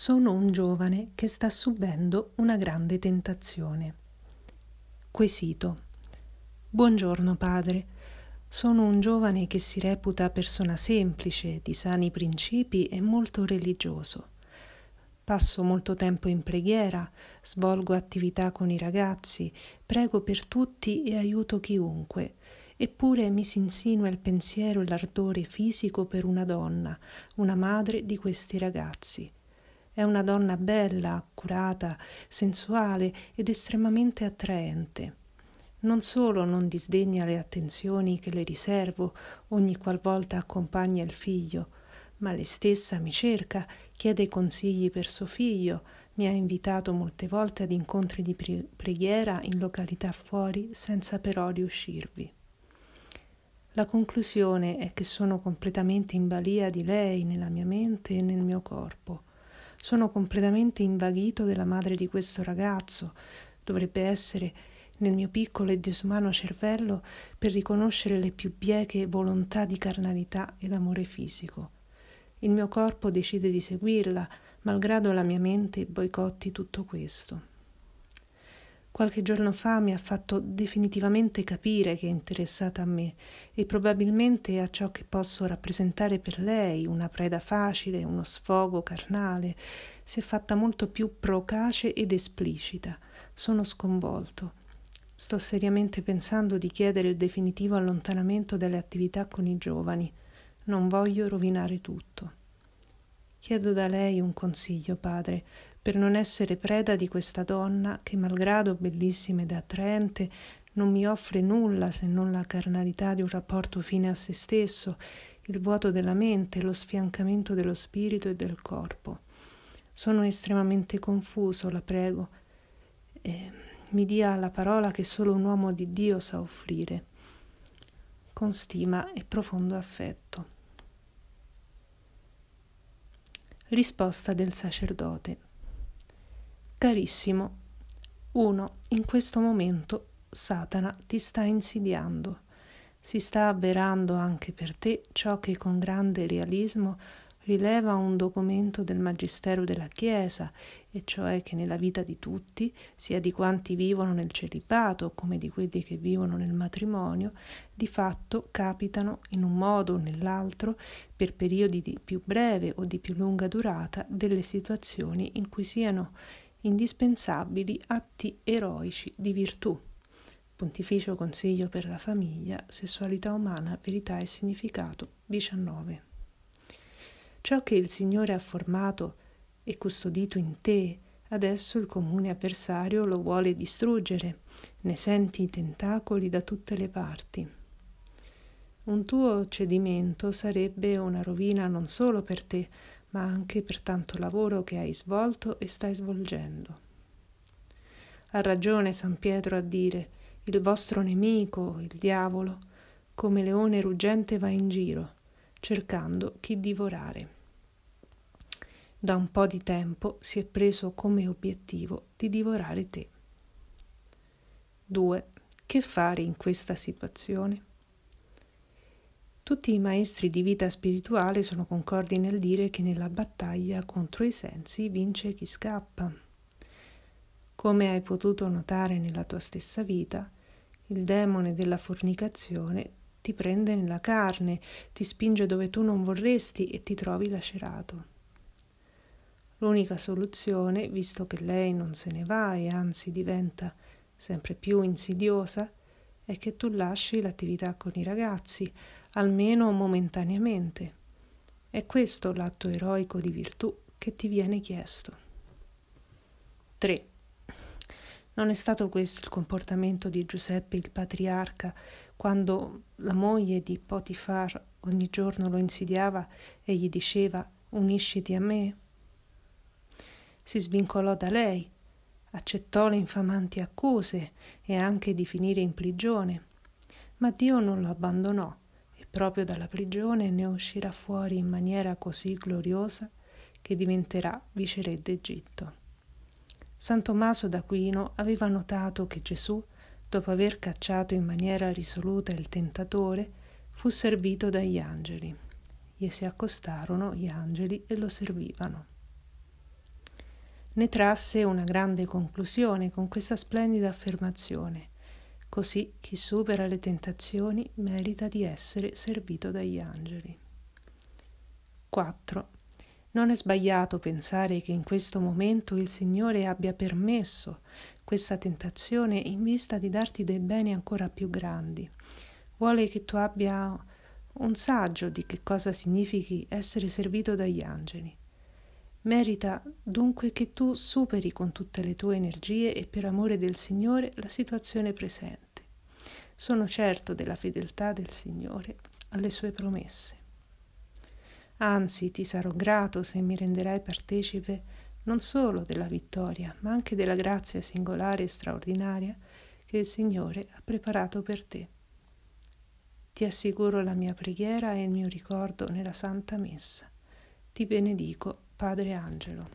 Sono un giovane che sta subendo una grande tentazione. Quesito. Buongiorno padre. Sono un giovane che si reputa persona semplice, di sani principi e molto religioso. Passo molto tempo in preghiera, svolgo attività con i ragazzi, prego per tutti e aiuto chiunque. Eppure mi si insinua il pensiero e l'ardore fisico per una donna, una madre di questi ragazzi. È una donna bella, accurata, sensuale ed estremamente attraente. Non solo non disdegna le attenzioni che le riservo ogni qualvolta accompagna il figlio, ma lei stessa mi cerca, chiede consigli per suo figlio, mi ha invitato molte volte ad incontri di preghiera in località fuori senza però riuscirvi. La conclusione è che sono completamente in balia di lei nella mia mente e nel mio corpo. Sono completamente invaghito della madre di questo ragazzo. Dovrebbe essere nel mio piccolo e disumano cervello per riconoscere le più bieche volontà di carnalità ed amore fisico. Il mio corpo decide di seguirla, malgrado la mia mente boicotti tutto questo qualche giorno fa mi ha fatto definitivamente capire che è interessata a me e probabilmente a ciò che posso rappresentare per lei, una preda facile, uno sfogo carnale, si è fatta molto più procace ed esplicita. Sono sconvolto. Sto seriamente pensando di chiedere il definitivo allontanamento dalle attività con i giovani. Non voglio rovinare tutto. Chiedo da lei un consiglio, padre, per non essere preda di questa donna che, malgrado bellissima ed attraente, non mi offre nulla se non la carnalità di un rapporto fine a se stesso, il vuoto della mente, lo sfiancamento dello spirito e del corpo. Sono estremamente confuso, la prego, e mi dia la parola che solo un uomo di Dio sa offrire, con stima e profondo affetto. Risposta del sacerdote. Carissimo, 1. In questo momento Satana ti sta insidiando. Si sta avverando anche per te ciò che con grande realismo rileva un documento del Magistero della Chiesa, e cioè che nella vita di tutti, sia di quanti vivono nel celibato come di quelli che vivono nel matrimonio, di fatto capitano in un modo o nell'altro, per periodi di più breve o di più lunga durata, delle situazioni in cui siano indispensabili atti eroici di virtù. Pontificio Consiglio per la Famiglia, Sessualità Umana, Verità e Significato 19. Ciò che il Signore ha formato e custodito in te, adesso il comune avversario lo vuole distruggere, ne senti i tentacoli da tutte le parti. Un tuo cedimento sarebbe una rovina non solo per te, ma anche per tanto lavoro che hai svolto e stai svolgendo. Ha ragione San Pietro a dire il vostro nemico, il diavolo, come leone ruggente va in giro, cercando chi divorare. Da un po' di tempo si è preso come obiettivo di divorare te. 2. Che fare in questa situazione? Tutti i maestri di vita spirituale sono concordi nel dire che nella battaglia contro i sensi vince chi scappa. Come hai potuto notare nella tua stessa vita, il demone della fornicazione ti prende nella carne, ti spinge dove tu non vorresti e ti trovi lacerato. L'unica soluzione, visto che lei non se ne va e anzi diventa sempre più insidiosa, è che tu lasci l'attività con i ragazzi, almeno momentaneamente. È questo l'atto eroico di virtù che ti viene chiesto. 3. Non è stato questo il comportamento di Giuseppe il patriarca quando la moglie di Potifar ogni giorno lo insidiava e gli diceva unisciti a me? Si svincolò da lei, accettò le infamanti accuse e anche di finire in prigione, ma Dio non lo abbandonò proprio dalla prigione ne uscirà fuori in maniera così gloriosa che diventerà viceré d'Egitto. San Tommaso d'Aquino aveva notato che Gesù, dopo aver cacciato in maniera risoluta il tentatore, fu servito dagli angeli. Gli si accostarono gli angeli e lo servivano. Ne trasse una grande conclusione con questa splendida affermazione. Così chi supera le tentazioni merita di essere servito dagli angeli. 4. Non è sbagliato pensare che in questo momento il Signore abbia permesso questa tentazione in vista di darti dei beni ancora più grandi. Vuole che tu abbia un saggio di che cosa significhi essere servito dagli angeli. Merita dunque che tu superi con tutte le tue energie e per amore del Signore la situazione presente. Sono certo della fedeltà del Signore alle sue promesse. Anzi, ti sarò grato se mi renderai partecipe non solo della vittoria, ma anche della grazia singolare e straordinaria che il Signore ha preparato per te. Ti assicuro la mia preghiera e il mio ricordo nella Santa Messa. Ti benedico, Padre Angelo.